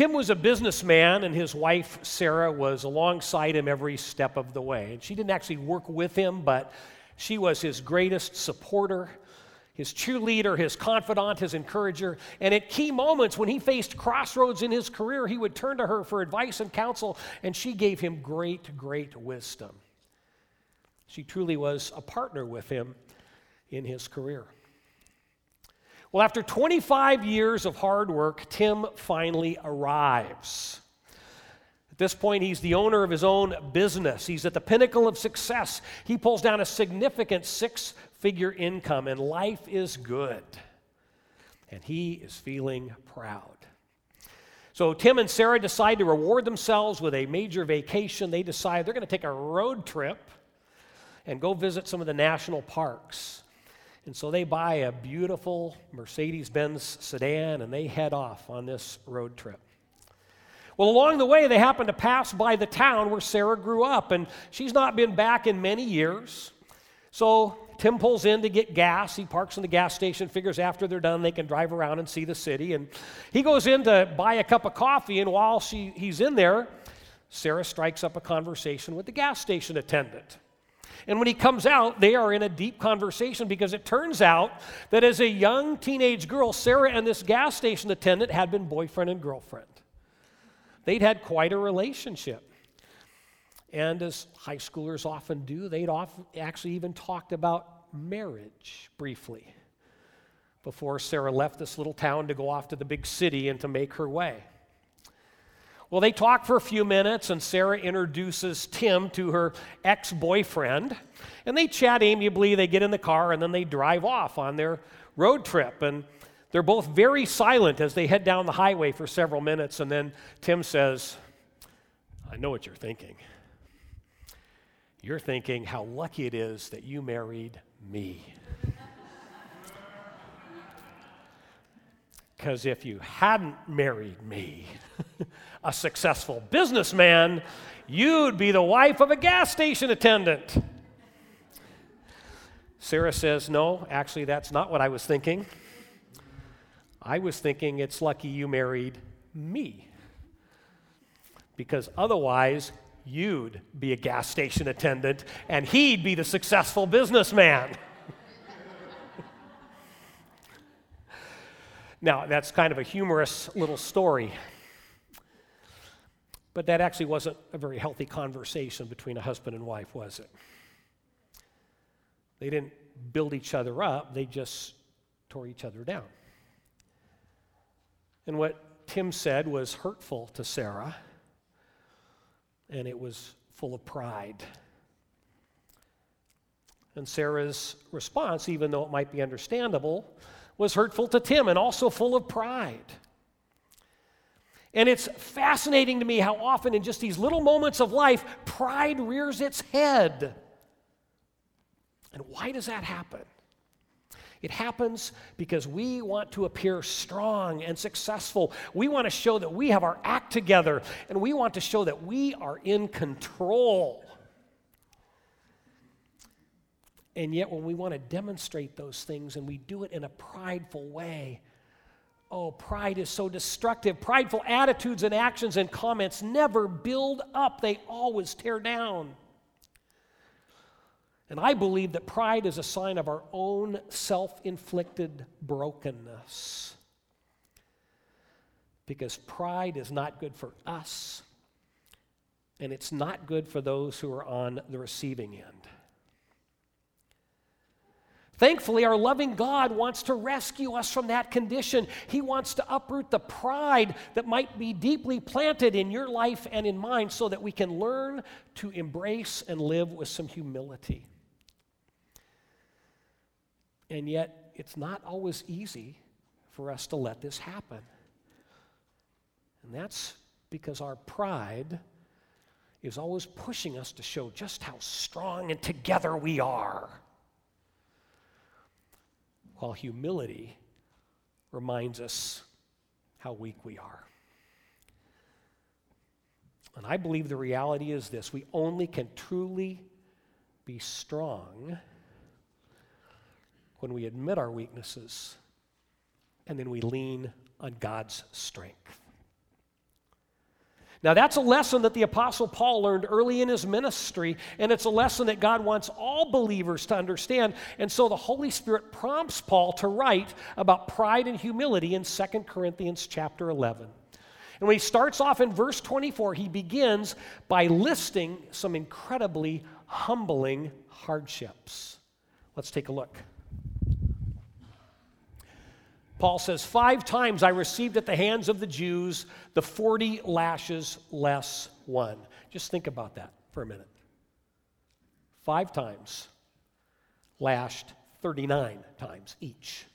Tim was a businessman, and his wife, Sarah, was alongside him every step of the way. And she didn't actually work with him, but she was his greatest supporter, his cheerleader, his confidant, his encourager. And at key moments when he faced crossroads in his career, he would turn to her for advice and counsel, and she gave him great, great wisdom. She truly was a partner with him in his career. Well, after 25 years of hard work, Tim finally arrives. At this point, he's the owner of his own business. He's at the pinnacle of success. He pulls down a significant six figure income, and life is good. And he is feeling proud. So, Tim and Sarah decide to reward themselves with a major vacation. They decide they're going to take a road trip and go visit some of the national parks. And so they buy a beautiful Mercedes Benz sedan and they head off on this road trip. Well, along the way, they happen to pass by the town where Sarah grew up, and she's not been back in many years. So Tim pulls in to get gas. He parks in the gas station, figures after they're done, they can drive around and see the city. And he goes in to buy a cup of coffee, and while she, he's in there, Sarah strikes up a conversation with the gas station attendant. And when he comes out, they are in a deep conversation because it turns out that as a young teenage girl, Sarah and this gas station attendant had been boyfriend and girlfriend. They'd had quite a relationship. And as high schoolers often do, they'd often actually even talked about marriage briefly before Sarah left this little town to go off to the big city and to make her way. Well, they talk for a few minutes, and Sarah introduces Tim to her ex boyfriend. And they chat amiably. They get in the car, and then they drive off on their road trip. And they're both very silent as they head down the highway for several minutes. And then Tim says, I know what you're thinking. You're thinking how lucky it is that you married me. Because if you hadn't married me, a successful businessman, you'd be the wife of a gas station attendant. Sarah says, No, actually, that's not what I was thinking. I was thinking it's lucky you married me. Because otherwise, you'd be a gas station attendant and he'd be the successful businessman. Now, that's kind of a humorous little story. But that actually wasn't a very healthy conversation between a husband and wife, was it? They didn't build each other up, they just tore each other down. And what Tim said was hurtful to Sarah, and it was full of pride. And Sarah's response, even though it might be understandable, was hurtful to Tim and also full of pride. And it's fascinating to me how often, in just these little moments of life, pride rears its head. And why does that happen? It happens because we want to appear strong and successful. We want to show that we have our act together, and we want to show that we are in control. And yet, when we want to demonstrate those things and we do it in a prideful way, Oh, pride is so destructive. Prideful attitudes and actions and comments never build up, they always tear down. And I believe that pride is a sign of our own self inflicted brokenness. Because pride is not good for us, and it's not good for those who are on the receiving end. Thankfully, our loving God wants to rescue us from that condition. He wants to uproot the pride that might be deeply planted in your life and in mine so that we can learn to embrace and live with some humility. And yet, it's not always easy for us to let this happen. And that's because our pride is always pushing us to show just how strong and together we are while humility reminds us how weak we are. And I believe the reality is this we only can truly be strong when we admit our weaknesses and then we lean on God's strength. Now, that's a lesson that the Apostle Paul learned early in his ministry, and it's a lesson that God wants all believers to understand. And so the Holy Spirit prompts Paul to write about pride and humility in 2 Corinthians chapter 11. And when he starts off in verse 24, he begins by listing some incredibly humbling hardships. Let's take a look. Paul says, Five times I received at the hands of the Jews the 40 lashes less one. Just think about that for a minute. Five times, lashed 39 times each.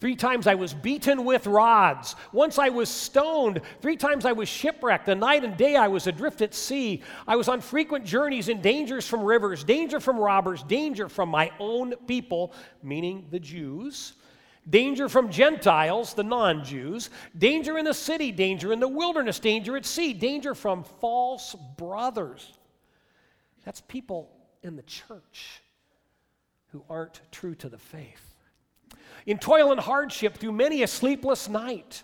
Three times I was beaten with rods. Once I was stoned. Three times I was shipwrecked. The night and day I was adrift at sea. I was on frequent journeys in dangers from rivers, danger from robbers, danger from my own people, meaning the Jews danger from Gentiles, the non Jews, danger in the city, danger in the wilderness, danger at sea, danger from false brothers. That's people in the church who aren't true to the faith. In toil and hardship through many a sleepless night,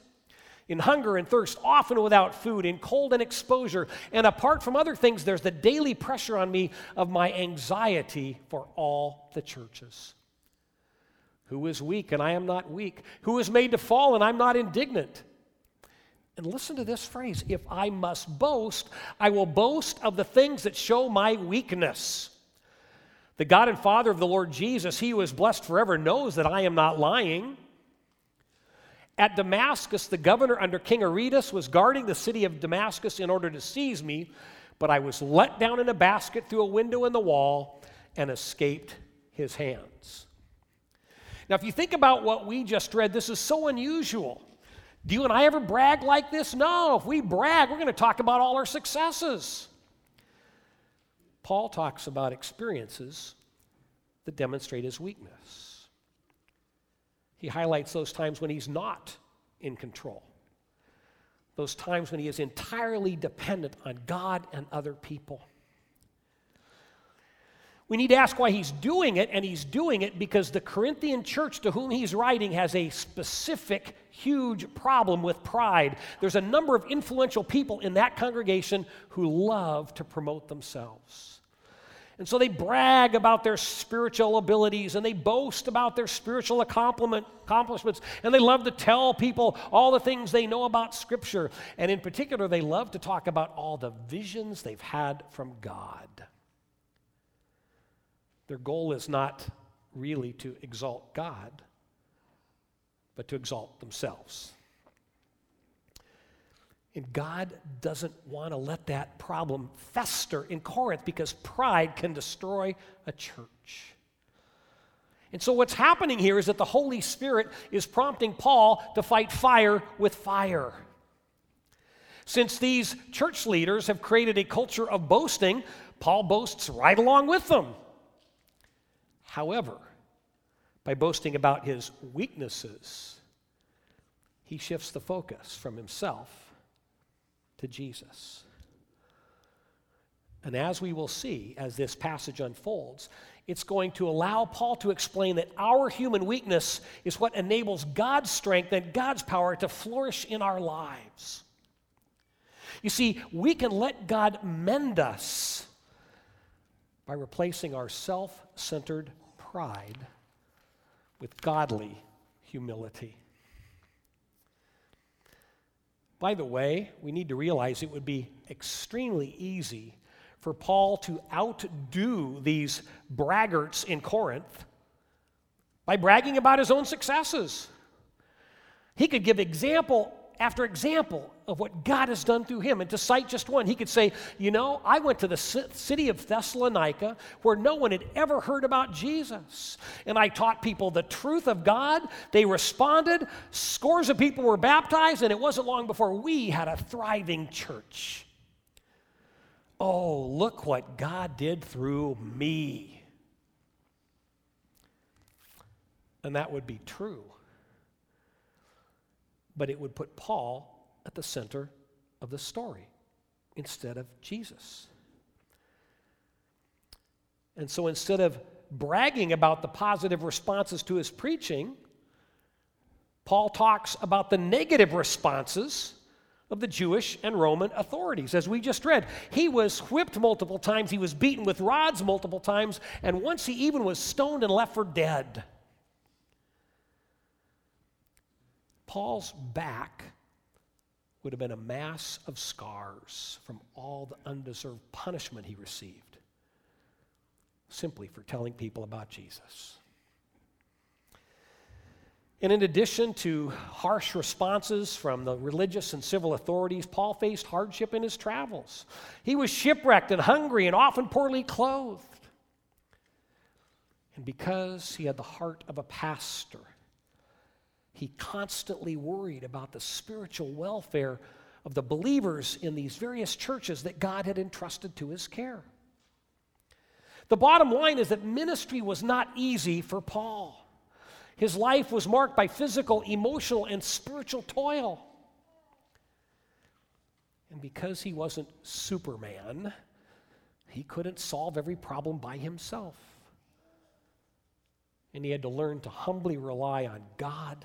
in hunger and thirst, often without food, in cold and exposure. And apart from other things, there's the daily pressure on me of my anxiety for all the churches. Who is weak and I am not weak? Who is made to fall and I'm not indignant? And listen to this phrase if I must boast, I will boast of the things that show my weakness. The God and Father of the Lord Jesus, he who is blessed forever, knows that I am not lying. At Damascus, the governor under King Aretas was guarding the city of Damascus in order to seize me, but I was let down in a basket through a window in the wall and escaped his hands. Now, if you think about what we just read, this is so unusual. Do you and I ever brag like this? No. If we brag, we're going to talk about all our successes. Paul talks about experiences that demonstrate his weakness. He highlights those times when he's not in control, those times when he is entirely dependent on God and other people. We need to ask why he's doing it, and he's doing it because the Corinthian church to whom he's writing has a specific, huge problem with pride. There's a number of influential people in that congregation who love to promote themselves. And so they brag about their spiritual abilities and they boast about their spiritual accomplishments and they love to tell people all the things they know about Scripture. And in particular, they love to talk about all the visions they've had from God. Their goal is not really to exalt God, but to exalt themselves. And God doesn't want to let that problem fester in Corinth because pride can destroy a church. And so, what's happening here is that the Holy Spirit is prompting Paul to fight fire with fire. Since these church leaders have created a culture of boasting, Paul boasts right along with them. However, by boasting about his weaknesses, he shifts the focus from himself to Jesus. And as we will see as this passage unfolds, it's going to allow Paul to explain that our human weakness is what enables God's strength and God's power to flourish in our lives. You see, we can let God mend us by replacing our self centered pride with godly humility. By the way, we need to realize it would be extremely easy for Paul to outdo these braggarts in Corinth by bragging about his own successes. He could give example after example of what God has done through him. And to cite just one, he could say, You know, I went to the city of Thessalonica where no one had ever heard about Jesus. And I taught people the truth of God. They responded. Scores of people were baptized. And it wasn't long before we had a thriving church. Oh, look what God did through me. And that would be true but it would put Paul at the center of the story instead of Jesus. And so instead of bragging about the positive responses to his preaching, Paul talks about the negative responses of the Jewish and Roman authorities, as we just read. He was whipped multiple times, he was beaten with rods multiple times, and once he even was stoned and left for dead. Paul's back would have been a mass of scars from all the undeserved punishment he received simply for telling people about Jesus. And in addition to harsh responses from the religious and civil authorities, Paul faced hardship in his travels. He was shipwrecked and hungry and often poorly clothed. And because he had the heart of a pastor, he constantly worried about the spiritual welfare of the believers in these various churches that God had entrusted to his care. The bottom line is that ministry was not easy for Paul. His life was marked by physical, emotional, and spiritual toil. And because he wasn't Superman, he couldn't solve every problem by himself. And he had to learn to humbly rely on God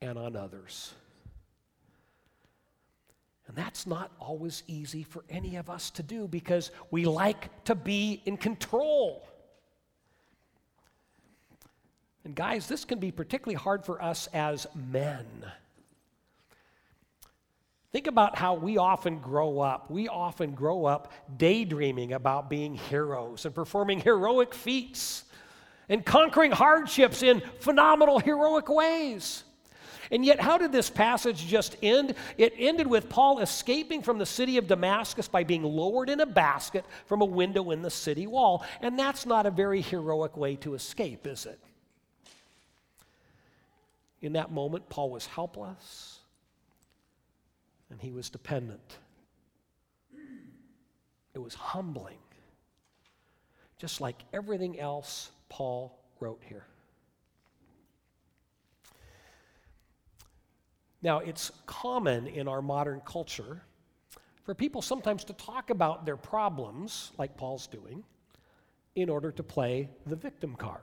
and on others. And that's not always easy for any of us to do because we like to be in control. And guys, this can be particularly hard for us as men. Think about how we often grow up. We often grow up daydreaming about being heroes and performing heroic feats and conquering hardships in phenomenal, heroic ways. And yet, how did this passage just end? It ended with Paul escaping from the city of Damascus by being lowered in a basket from a window in the city wall. And that's not a very heroic way to escape, is it? In that moment, Paul was helpless and he was dependent. It was humbling, just like everything else Paul wrote here. Now, it's common in our modern culture for people sometimes to talk about their problems, like Paul's doing, in order to play the victim card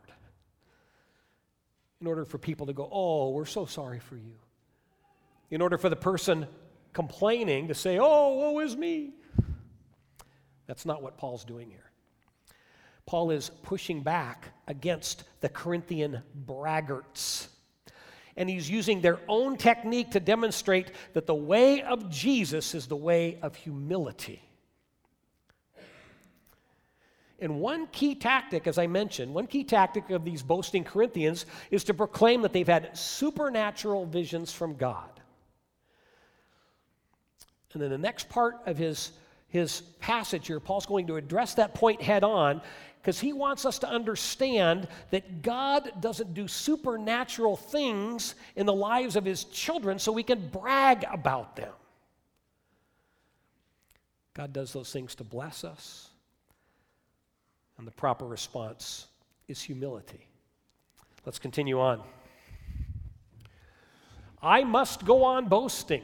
in order for people to go, Oh, we're so sorry for you. In order for the person complaining to say, Oh, woe is me. That's not what Paul's doing here. Paul is pushing back against the Corinthian braggarts. And he's using their own technique to demonstrate that the way of Jesus is the way of humility. And one key tactic, as I mentioned, one key tactic of these boasting Corinthians is to proclaim that they've had supernatural visions from God. And then the next part of his, his passage here, Paul's going to address that point head on because he wants us to understand that God doesn't do supernatural things in the lives of his children so we can brag about them. God does those things to bless us and the proper response is humility. Let's continue on. I must go on boasting.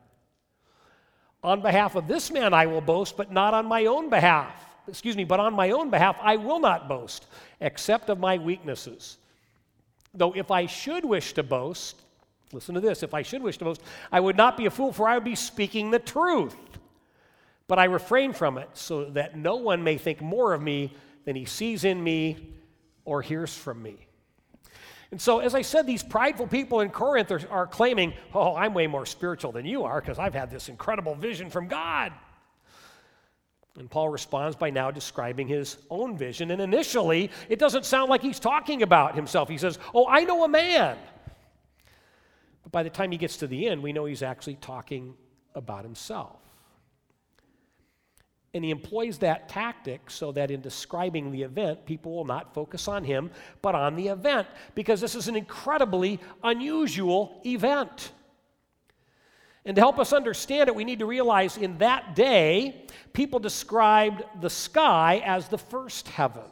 On behalf of this man I will boast, but not on my own behalf. Excuse me, but on my own behalf I will not boast, except of my weaknesses. Though if I should wish to boast, listen to this if I should wish to boast, I would not be a fool, for I would be speaking the truth. But I refrain from it so that no one may think more of me than he sees in me or hears from me. And so, as I said, these prideful people in Corinth are, are claiming, Oh, I'm way more spiritual than you are because I've had this incredible vision from God. And Paul responds by now describing his own vision. And initially, it doesn't sound like he's talking about himself. He says, Oh, I know a man. But by the time he gets to the end, we know he's actually talking about himself. And he employs that tactic so that in describing the event, people will not focus on him, but on the event, because this is an incredibly unusual event. And to help us understand it, we need to realize in that day, people described the sky as the first heaven.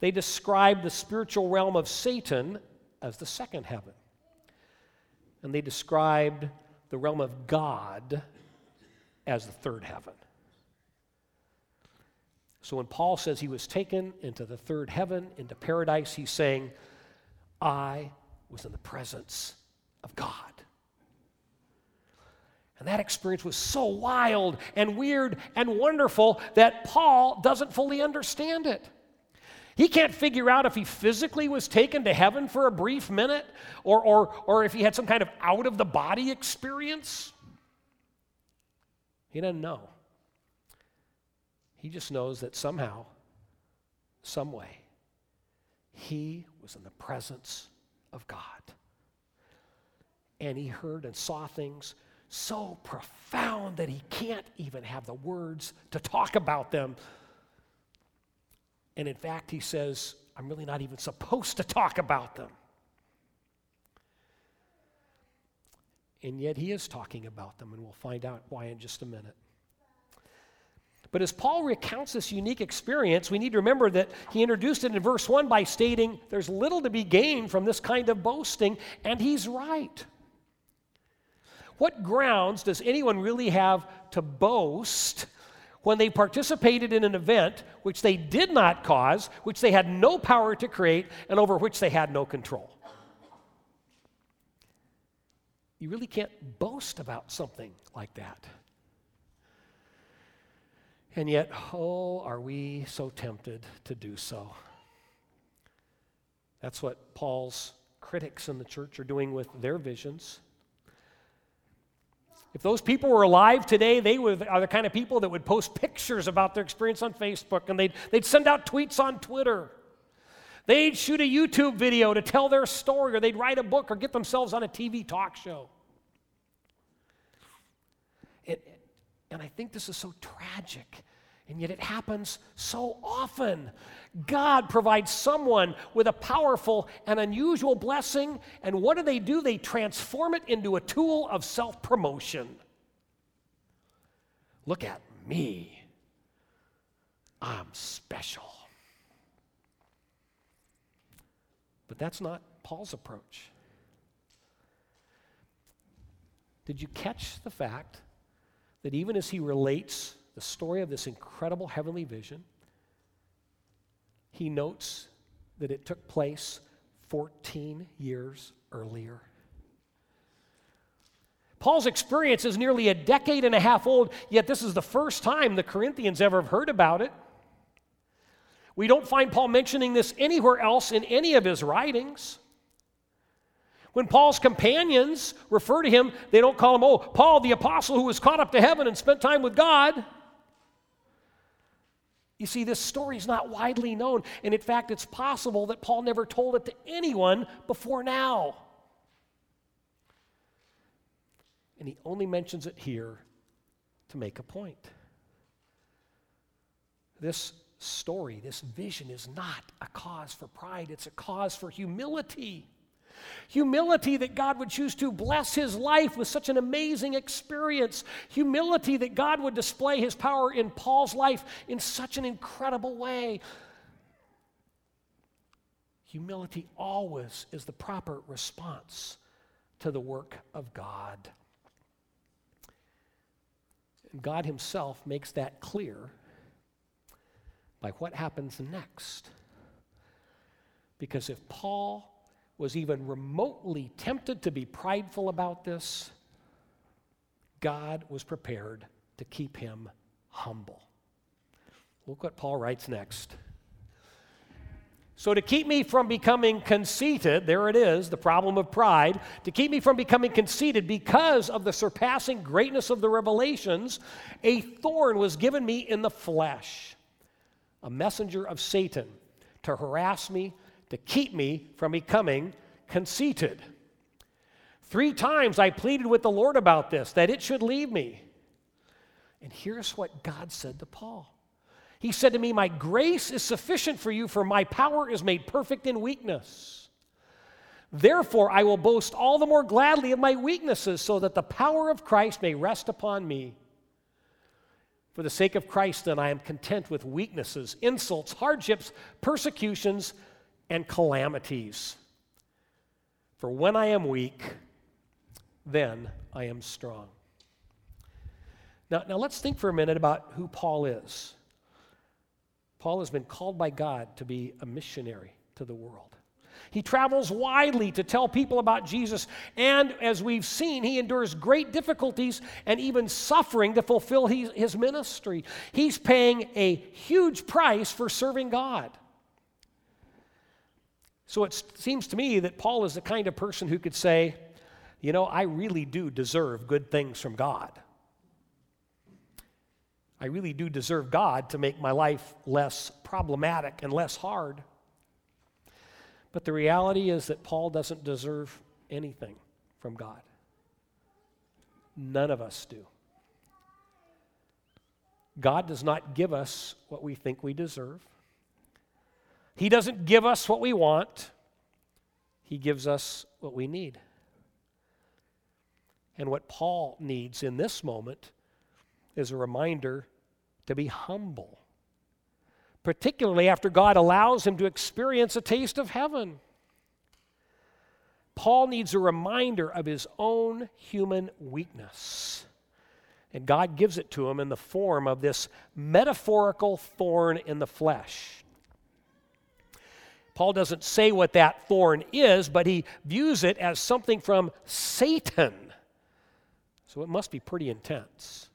They described the spiritual realm of Satan as the second heaven. And they described the realm of God as the third heaven. So when Paul says he was taken into the third heaven, into paradise, he's saying, I was in the presence of God. And that experience was so wild and weird and wonderful that Paul doesn't fully understand it. He can't figure out if he physically was taken to heaven for a brief minute or, or, or if he had some kind of out of the body experience. He doesn't know. He just knows that somehow, some way, he was in the presence of God. And he heard and saw things so profound that he can't even have the words to talk about them. And in fact, he says, I'm really not even supposed to talk about them. And yet he is talking about them, and we'll find out why in just a minute. But as Paul recounts this unique experience, we need to remember that he introduced it in verse 1 by stating there's little to be gained from this kind of boasting, and he's right. What grounds does anyone really have to boast when they participated in an event which they did not cause, which they had no power to create, and over which they had no control? You really can't boast about something like that. And yet, oh, are we so tempted to do so? That's what Paul's critics in the church are doing with their visions. If those people were alive today, they would, are the kind of people that would post pictures about their experience on Facebook and they'd, they'd send out tweets on Twitter. They'd shoot a YouTube video to tell their story, or they'd write a book or get themselves on a TV talk show. And I think this is so tragic. And yet it happens so often. God provides someone with a powerful and unusual blessing, and what do they do? They transform it into a tool of self promotion. Look at me. I'm special. But that's not Paul's approach. Did you catch the fact that even as he relates the story of this incredible heavenly vision, he notes that it took place 14 years earlier. Paul's experience is nearly a decade and a half old, yet this is the first time the Corinthians ever have heard about it. We don't find Paul mentioning this anywhere else in any of his writings. When Paul's companions refer to him, they don't call him, oh, Paul, the apostle who was caught up to heaven and spent time with God. You see, this story is not widely known, and in fact, it's possible that Paul never told it to anyone before now. And he only mentions it here to make a point. This story, this vision is not a cause for pride, it's a cause for humility. Humility that God would choose to bless his life with such an amazing experience. Humility that God would display his power in Paul's life in such an incredible way. Humility always is the proper response to the work of God. And God Himself makes that clear by what happens next. Because if Paul was even remotely tempted to be prideful about this, God was prepared to keep him humble. Look what Paul writes next. So, to keep me from becoming conceited, there it is, the problem of pride, to keep me from becoming conceited because of the surpassing greatness of the revelations, a thorn was given me in the flesh, a messenger of Satan to harass me, to keep me from becoming conceited. Three times I pleaded with the Lord about this, that it should leave me. And here's what God said to Paul He said to me, My grace is sufficient for you, for my power is made perfect in weakness. Therefore, I will boast all the more gladly of my weaknesses, so that the power of Christ may rest upon me. For the sake of Christ, then, I am content with weaknesses, insults, hardships, persecutions, and calamities. For when I am weak, then I am strong. Now, now let's think for a minute about who Paul is. Paul has been called by God to be a missionary to the world. He travels widely to tell people about Jesus, and as we've seen, he endures great difficulties and even suffering to fulfill his, his ministry. He's paying a huge price for serving God. So it seems to me that Paul is the kind of person who could say, You know, I really do deserve good things from God. I really do deserve God to make my life less problematic and less hard. But the reality is that Paul doesn't deserve anything from God. None of us do. God does not give us what we think we deserve. He doesn't give us what we want. He gives us what we need. And what Paul needs in this moment is a reminder to be humble particularly after God allows him to experience a taste of heaven. Paul needs a reminder of his own human weakness. And God gives it to him in the form of this metaphorical thorn in the flesh. Paul doesn't say what that thorn is, but he views it as something from Satan. So it must be pretty intense.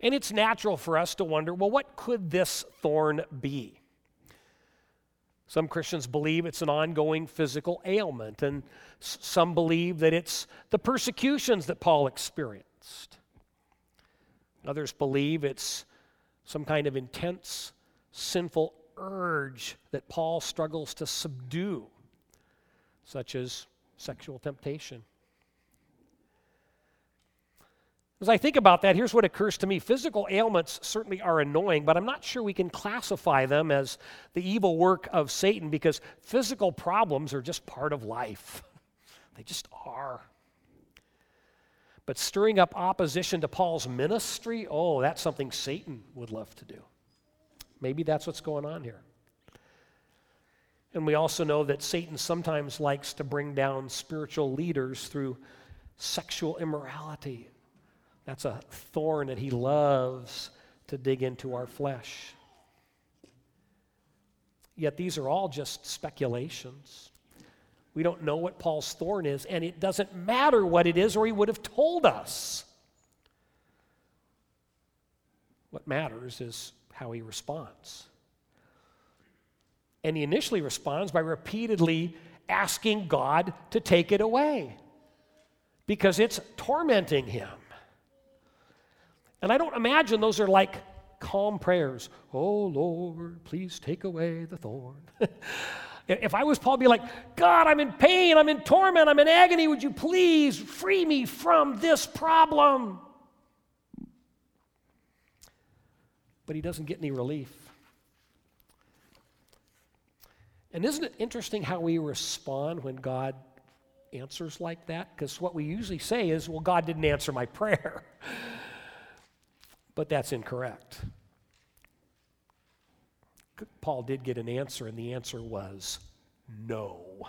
And it's natural for us to wonder well, what could this thorn be? Some Christians believe it's an ongoing physical ailment, and some believe that it's the persecutions that Paul experienced. Others believe it's some kind of intense sinful urge that Paul struggles to subdue, such as sexual temptation. As I think about that, here's what occurs to me. Physical ailments certainly are annoying, but I'm not sure we can classify them as the evil work of Satan because physical problems are just part of life. They just are. But stirring up opposition to Paul's ministry, oh, that's something Satan would love to do. Maybe that's what's going on here. And we also know that Satan sometimes likes to bring down spiritual leaders through sexual immorality that's a thorn that he loves to dig into our flesh. Yet these are all just speculations. We don't know what Paul's thorn is, and it doesn't matter what it is, or he would have told us. What matters is how he responds. And he initially responds by repeatedly asking God to take it away because it's tormenting him. And I don't imagine those are like calm prayers. Oh Lord, please take away the thorn. if I was Paul, I'd be like, God, I'm in pain, I'm in torment, I'm in agony. Would you please free me from this problem? But he doesn't get any relief. And isn't it interesting how we respond when God answers like that? Because what we usually say is, well, God didn't answer my prayer. But that's incorrect. Paul did get an answer, and the answer was no.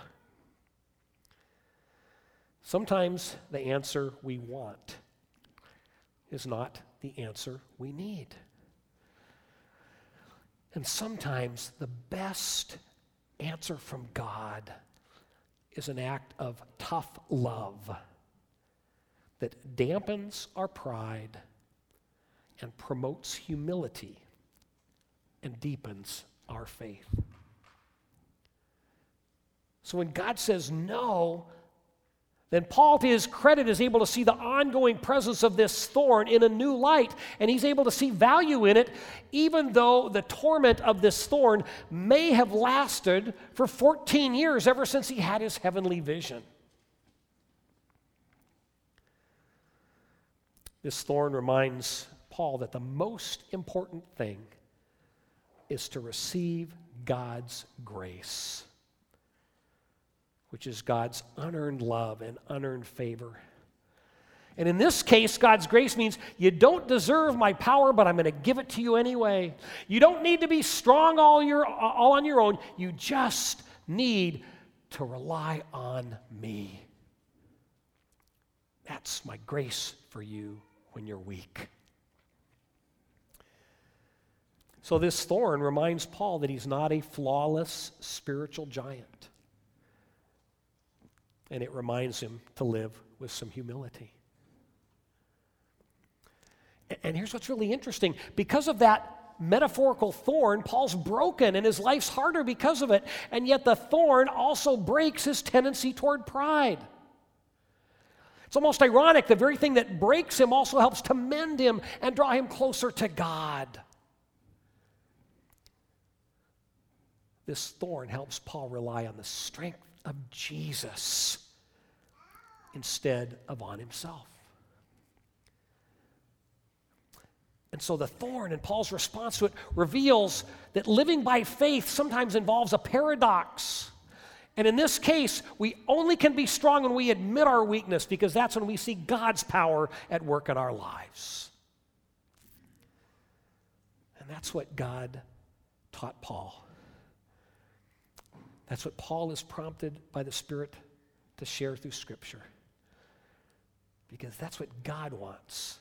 Sometimes the answer we want is not the answer we need. And sometimes the best answer from God is an act of tough love that dampens our pride and promotes humility and deepens our faith. So when God says no, then Paul, to his credit, is able to see the ongoing presence of this thorn in a new light, and he's able to see value in it, even though the torment of this thorn may have lasted for 14 years, ever since he had his heavenly vision. This thorn reminds Paul that the most important thing is to receive God's grace. Which is God's unearned love and unearned favor. And in this case, God's grace means you don't deserve my power, but I'm going to give it to you anyway. You don't need to be strong all, your, all on your own. You just need to rely on me. That's my grace for you when you're weak. So, this thorn reminds Paul that he's not a flawless spiritual giant. And it reminds him to live with some humility. And here's what's really interesting because of that metaphorical thorn, Paul's broken and his life's harder because of it. And yet the thorn also breaks his tendency toward pride. It's almost ironic. The very thing that breaks him also helps to mend him and draw him closer to God. This thorn helps Paul rely on the strength of Jesus instead of on himself. And so the thorn and Paul's response to it reveals that living by faith sometimes involves a paradox. And in this case, we only can be strong when we admit our weakness because that's when we see God's power at work in our lives. And that's what God taught Paul. That's what Paul is prompted by the Spirit to share through Scripture. Because that's what God wants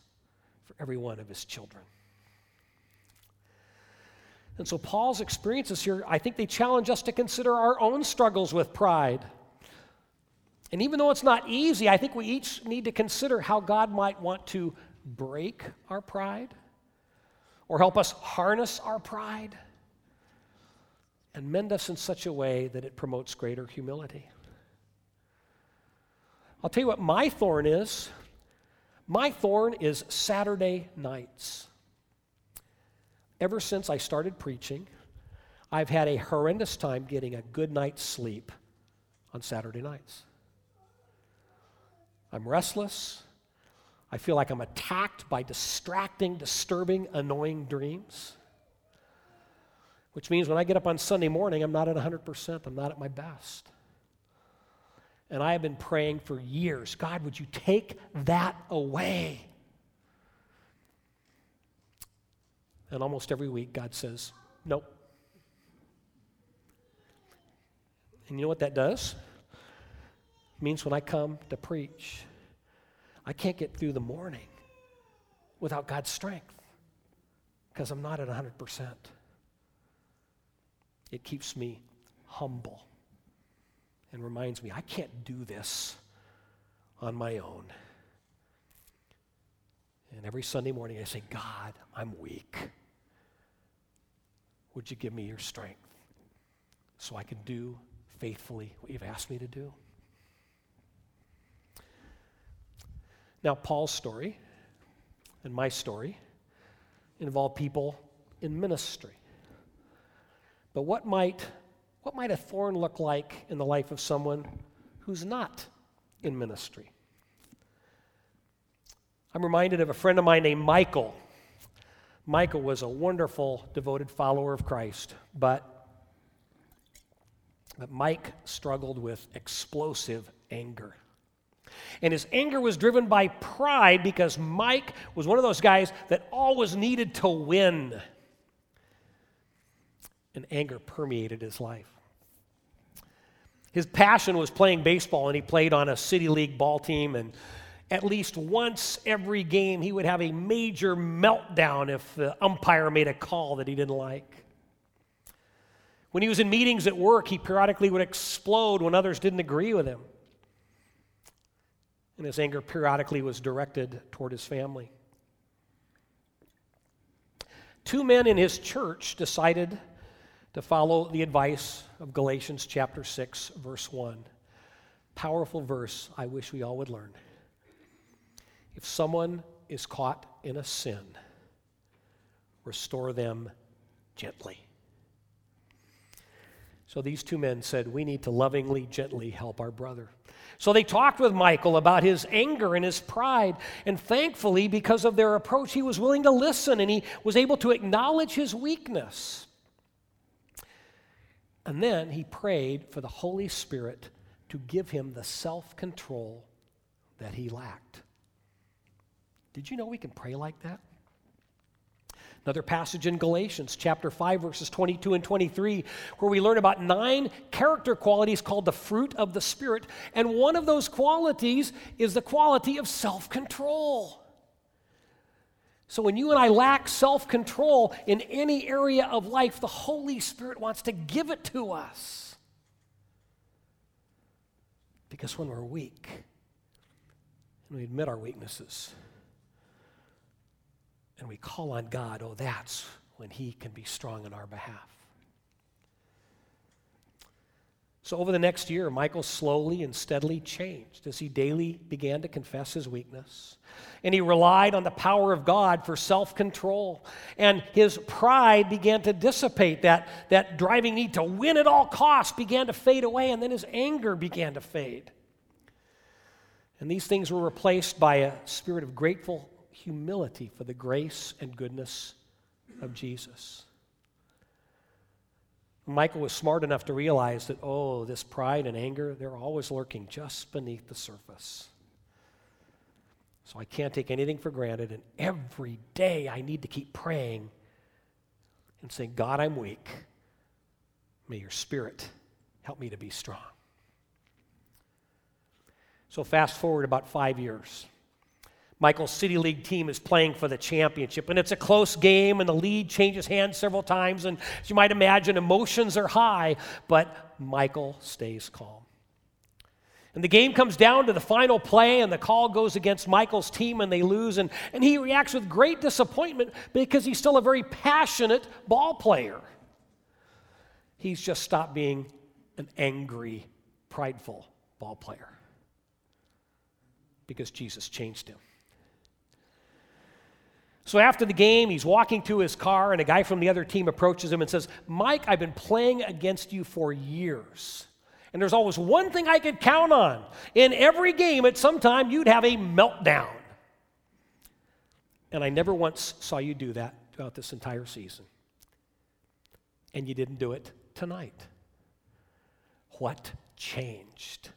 for every one of his children. And so Paul's experiences here, I think they challenge us to consider our own struggles with pride. And even though it's not easy, I think we each need to consider how God might want to break our pride or help us harness our pride and mend us in such a way that it promotes greater humility. I'll tell you what my thorn is. My thorn is Saturday nights. Ever since I started preaching, I've had a horrendous time getting a good night's sleep on Saturday nights. I'm restless. I feel like I'm attacked by distracting, disturbing, annoying dreams. Which means when I get up on Sunday morning, I'm not at 100%, I'm not at my best. And I have been praying for years God, would you take that away? And almost every week, God says, Nope. And you know what that does? It means when I come to preach, I can't get through the morning without God's strength because I'm not at 100%. It keeps me humble and reminds me I can't do this on my own. And every Sunday morning I say, God, I'm weak. Would you give me your strength so I can do faithfully what you've asked me to do? Now, Paul's story and my story involve people in ministry. But what might what might a thorn look like in the life of someone who's not in ministry? I'm reminded of a friend of mine named Michael. Michael was a wonderful, devoted follower of Christ, but, but Mike struggled with explosive anger. And his anger was driven by pride because Mike was one of those guys that always needed to win. And anger permeated his life. His passion was playing baseball, and he played on a city league ball team. And at least once every game, he would have a major meltdown if the umpire made a call that he didn't like. When he was in meetings at work, he periodically would explode when others didn't agree with him. And his anger periodically was directed toward his family. Two men in his church decided to follow the advice of Galatians chapter 6, verse 1. Powerful verse I wish we all would learn. If someone is caught in a sin, restore them gently. So these two men said, We need to lovingly, gently help our brother. So they talked with Michael about his anger and his pride. And thankfully, because of their approach, he was willing to listen and he was able to acknowledge his weakness. And then he prayed for the Holy Spirit to give him the self control that he lacked. Did you know we can pray like that? Another passage in Galatians chapter 5 verses 22 and 23 where we learn about nine character qualities called the fruit of the spirit and one of those qualities is the quality of self-control. So when you and I lack self-control in any area of life the Holy Spirit wants to give it to us. Because when we're weak and we admit our weaknesses, and we call on God, oh, that's when He can be strong on our behalf. So, over the next year, Michael slowly and steadily changed as he daily began to confess his weakness. And he relied on the power of God for self control. And his pride began to dissipate. That, that driving need to win at all costs began to fade away. And then his anger began to fade. And these things were replaced by a spirit of grateful humility for the grace and goodness of Jesus. Michael was smart enough to realize that, oh, this pride and anger, they're always lurking just beneath the surface. So I can't take anything for granted, and every day I need to keep praying and saying, God, I'm weak. May your spirit help me to be strong. So, fast forward about five years. Michael's City League team is playing for the championship. And it's a close game, and the lead changes hands several times. And as you might imagine, emotions are high, but Michael stays calm. And the game comes down to the final play, and the call goes against Michael's team, and they lose. And, and he reacts with great disappointment because he's still a very passionate ball player. He's just stopped being an angry, prideful ball player because Jesus changed him. So after the game, he's walking to his car, and a guy from the other team approaches him and says, Mike, I've been playing against you for years. And there's always one thing I could count on. In every game, at some time, you'd have a meltdown. And I never once saw you do that throughout this entire season. And you didn't do it tonight. What changed?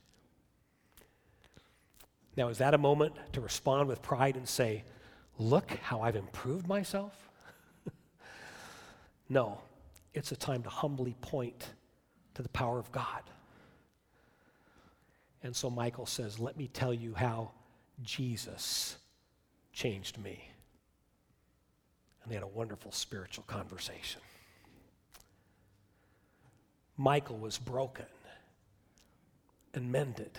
Now, is that a moment to respond with pride and say, Look how I've improved myself? no, it's a time to humbly point to the power of God. And so Michael says, Let me tell you how Jesus changed me. And they had a wonderful spiritual conversation. Michael was broken and mended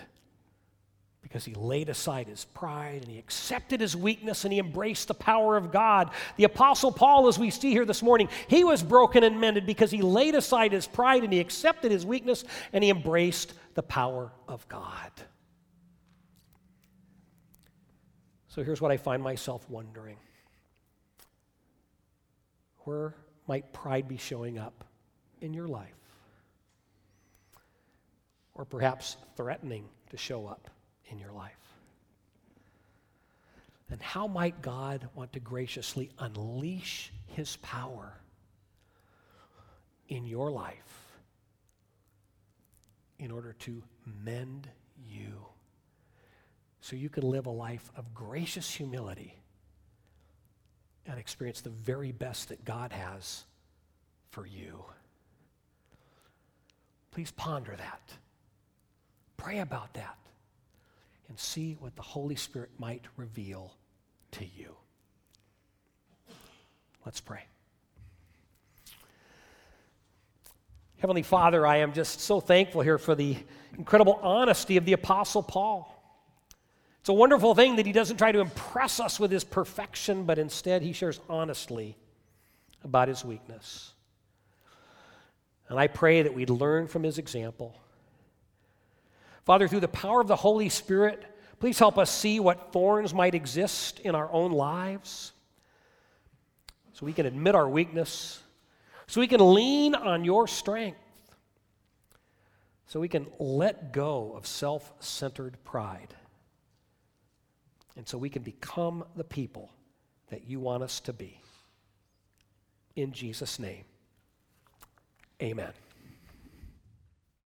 because he laid aside his pride and he accepted his weakness and he embraced the power of God. The Apostle Paul, as we see here this morning, he was broken and mended because he laid aside his pride and he accepted his weakness and he embraced the power of God. So here's what I find myself wondering where might pride be showing up in your life? Or perhaps threatening to show up in your life? And how might God want to graciously unleash his power in your life in order to mend you so you can live a life of gracious humility and experience the very best that God has for you? Please ponder that. Pray about that and see what the Holy Spirit might reveal to you. Let's pray. Heavenly Father, I am just so thankful here for the incredible honesty of the Apostle Paul. It's a wonderful thing that he doesn't try to impress us with his perfection, but instead he shares honestly about his weakness. And I pray that we'd learn from his example Father, through the power of the Holy Spirit, please help us see what thorns might exist in our own lives so we can admit our weakness, so we can lean on your strength, so we can let go of self centered pride, and so we can become the people that you want us to be. In Jesus' name, amen.